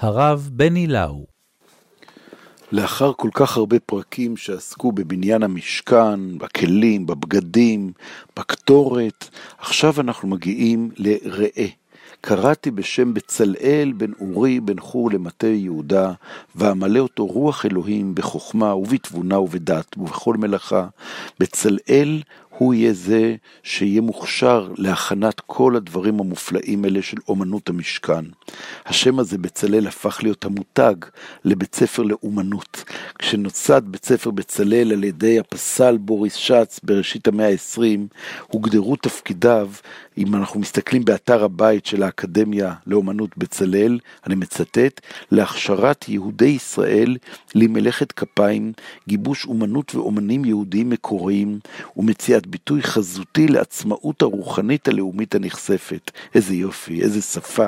הרב בני לאו. לאחר כל כך הרבה פרקים שעסקו בבניין המשכן, בכלים, בבגדים, בקטורת, עכשיו אנחנו מגיעים לראה. קראתי בשם בצלאל בן אורי בן חור למטה יהודה, ואמלא אותו רוח אלוהים בחוכמה ובתבונה ובדת ובכל מלאכה. בצלאל הוא יהיה זה שיהיה מוכשר להכנת כל הדברים המופלאים האלה של אומנות המשכן. השם הזה, בצלאל, הפך להיות המותג לבית ספר לאומנות. כשנוסד בית ספר בצלאל על ידי הפסל בוריס שץ בראשית המאה ה-20, הוגדרו תפקידיו, אם אנחנו מסתכלים באתר הבית של האקדמיה לאומנות בצלאל, אני מצטט, להכשרת יהודי ישראל למלאכת כפיים, גיבוש אומנות ואומנים יהודיים מקוריים ומציאת ביטוי חזותי לעצמאות הרוחנית הלאומית הנכספת. איזה יופי, איזה שפה.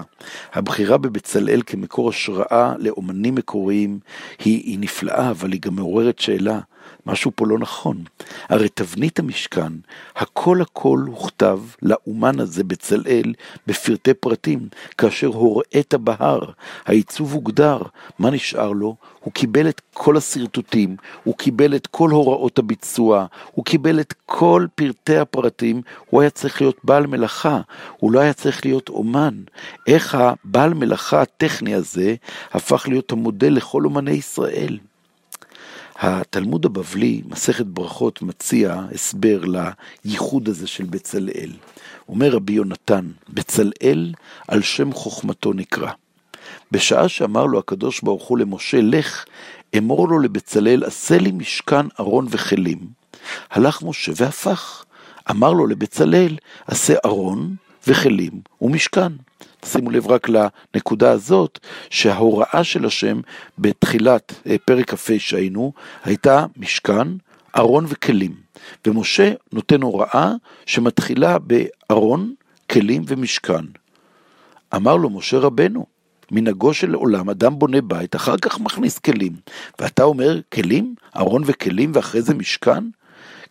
הבחירה בבצלאל כמקור השראה לאומנים מקוריים היא, היא נפלאה, אבל היא גם מעוררת שאלה. משהו פה לא נכון. הרי תבנית המשכן, הכל הכל הוכתב לאומן הזה בצלאל בפרטי פרטים, כאשר הוראת בהר, העיצוב הוגדר, מה נשאר לו? הוא קיבל את כל השרטוטים, הוא קיבל את כל הוראות הביצוע, הוא קיבל את כל פרטי הפרטים, הוא היה צריך להיות בעל מלאכה, הוא לא היה צריך להיות אומן. איך הבעל מלאכה הטכני הזה הפך להיות המודל לכל אומני ישראל? התלמוד הבבלי, מסכת ברכות, מציע הסבר לייחוד הזה של בצלאל. אומר רבי יונתן, בצלאל על שם חוכמתו נקרא. בשעה שאמר לו הקדוש ברוך הוא למשה, לך, אמור לו לבצלאל, עשה לי משכן ארון וכלים. הלך משה והפך. אמר לו לבצלאל, עשה ארון וכלים ומשכן. שימו לב רק לנקודה הזאת, שההוראה של השם בתחילת אה, פרק כ"ה שהיינו, הייתה משכן, ארון וכלים. ומשה נותן הוראה שמתחילה בארון, כלים ומשכן. אמר לו משה רבנו, מנהגו של עולם, אדם בונה בית, אחר כך מכניס כלים. ואתה אומר, כלים? ארון וכלים ואחרי זה משכן?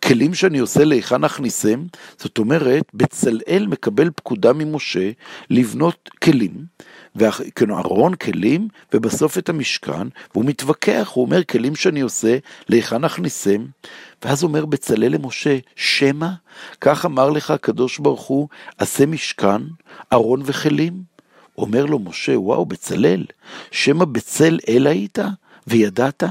כלים שאני עושה להיכן אכניסם, זאת אומרת, בצלאל מקבל פקודה ממשה לבנות כלים, כאילו ארון כלים, ובסוף את המשכן, והוא מתווכח, הוא אומר, כלים שאני עושה, להיכן אכניסם, ואז אומר בצלאל למשה, שמא, כך אמר לך הקדוש ברוך הוא, עשה משכן, ארון וכלים. אומר לו משה, וואו, בצלאל, שמא בצל אל היית וידעת?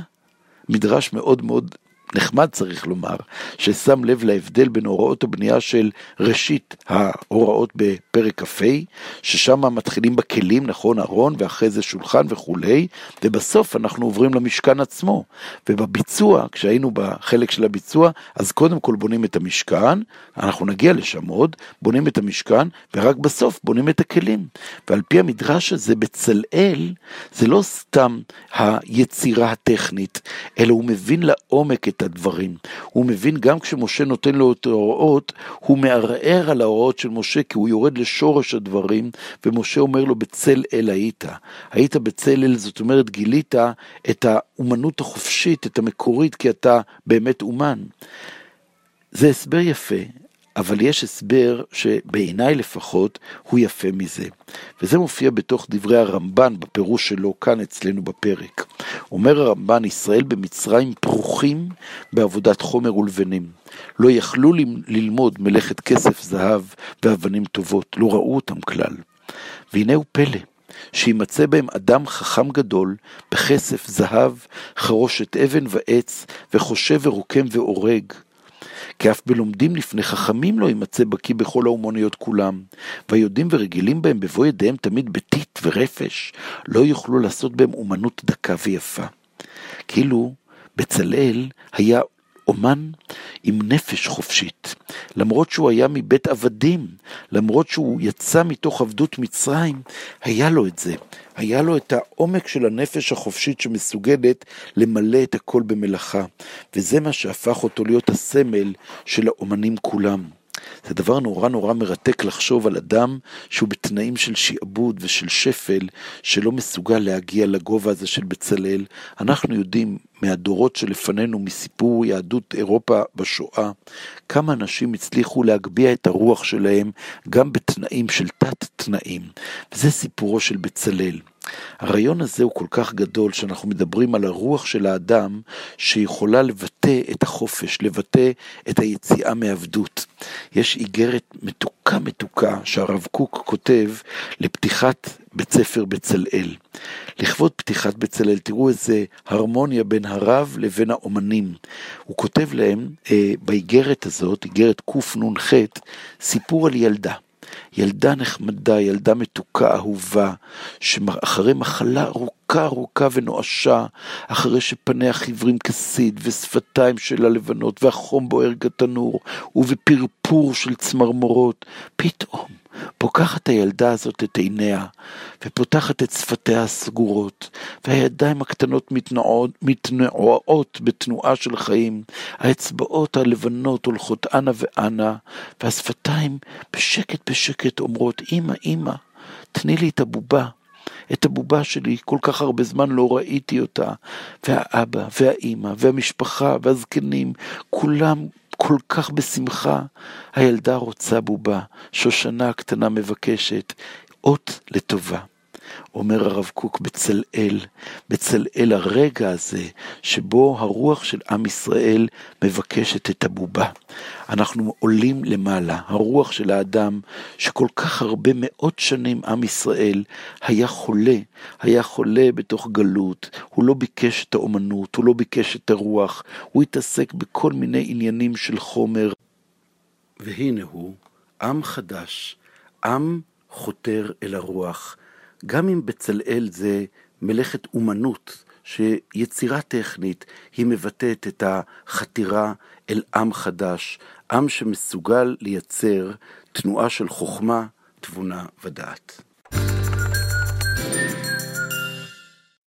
מדרש מאוד מאוד נחמד צריך לומר, ששם לב להבדל בין הוראות הבנייה של ראשית ההוראות בפרק כ"ה, ששם מתחילים בכלים, נכון, ארון, ואחרי זה שולחן וכולי, ובסוף אנחנו עוברים למשכן עצמו. ובביצוע, כשהיינו בחלק של הביצוע, אז קודם כל בונים את המשכן, אנחנו נגיע לשם עוד, בונים את המשכן, ורק בסוף בונים את הכלים. ועל פי המדרש הזה, בצלאל, זה לא סתם היצירה הטכנית, אלא הוא מבין לעומק את הדברים. הוא מבין גם כשמשה נותן לו את ההוראות, הוא מערער על ההוראות של משה, כי הוא יורד לשורש הדברים, ומשה אומר לו, בצל אל היית. היית בצל אל, זאת אומרת, גילית את האומנות החופשית, את המקורית, כי אתה באמת אומן. זה הסבר יפה, אבל יש הסבר שבעיניי לפחות הוא יפה מזה. וזה מופיע בתוך דברי הרמב"ן בפירוש שלו כאן אצלנו בפרק. אומר הרמב"ן, ישראל במצרים פרוחים בעבודת חומר ולבנים. לא יכלו ללמוד מלאכת כסף, זהב ואבנים טובות, לא ראו אותם כלל. והנה הוא פלא. שימצא בהם אדם חכם גדול, בכסף, זהב, חרושת אבן ועץ, וחושב ורוקם והורג, כי אף בלומדים לפני חכמים לא יימצא בקיא בכל האומנויות כולם, והיודעים ורגילים בהם בבוא ידיהם תמיד בטיט ורפש, לא יוכלו לעשות בהם אומנות דקה ויפה. כאילו, בצלאל היה אומן עם נפש חופשית, למרות שהוא היה מבית עבדים, למרות שהוא יצא מתוך עבדות מצרים, היה לו את זה, היה לו את העומק של הנפש החופשית שמסוגלת למלא את הכל במלאכה, וזה מה שהפך אותו להיות הסמל של האומנים כולם. זה דבר נורא נורא מרתק לחשוב על אדם שהוא בתנאים של שעבוד ושל שפל, שלא מסוגל להגיע לגובה הזה של בצלאל. אנחנו יודעים מהדורות שלפנינו, מסיפור יהדות אירופה בשואה, כמה אנשים הצליחו להגביה את הרוח שלהם גם בתנאים של תת-תנאים. וזה סיפורו של בצלאל. הרעיון הזה הוא כל כך גדול שאנחנו מדברים על הרוח של האדם שיכולה לבטא את החופש, לבטא את היציאה מעבדות. יש איגרת מתוקה מתוקה שהרב קוק כותב לפתיחת בית ספר בצלאל. לכבוד פתיחת בצלאל, תראו איזה הרמוניה בין הרב לבין האומנים. הוא כותב להם אה, באיגרת הזאת, איגרת קנ"ח, סיפור על ילדה. ילדה נחמדה, ילדה מתוקה, אהובה, שאחרי מחלה ארוכה ארוכה ונואשה, אחרי שפניה חיוורים כסיד, ושפתיים שלה לבנות, והחום בוער כתנור, ובפרפור של צמרמורות, פתאום פוקחת הילדה הזאת את עיניה, ופותחת את שפתיה הסגורות, והידיים הקטנות מתנועות, מתנועות בתנועה של חיים, האצבעות הלבנות הולכות אנה ואנה, והשפתיים בשקט בשקט אומרות, אמא, אמא, תני לי את הבובה. את הבובה שלי, כל כך הרבה זמן לא ראיתי אותה, והאבא, והאימא, והמשפחה, והזקנים, כולם כל כך בשמחה. הילדה רוצה בובה, שושנה הקטנה מבקשת, אות לטובה. אומר הרב קוק בצלאל, בצלאל הרגע הזה שבו הרוח של עם ישראל מבקשת את הבובה. אנחנו עולים למעלה, הרוח של האדם שכל כך הרבה מאות שנים עם ישראל היה חולה, היה חולה בתוך גלות, הוא לא ביקש את האומנות, הוא לא ביקש את הרוח, הוא התעסק בכל מיני עניינים של חומר. והנה הוא, עם חדש, עם חותר אל הרוח. גם אם בצלאל זה מלאכת אומנות, שיצירה טכנית היא מבטאת את החתירה אל עם חדש, עם שמסוגל לייצר תנועה של חוכמה, תבונה ודעת.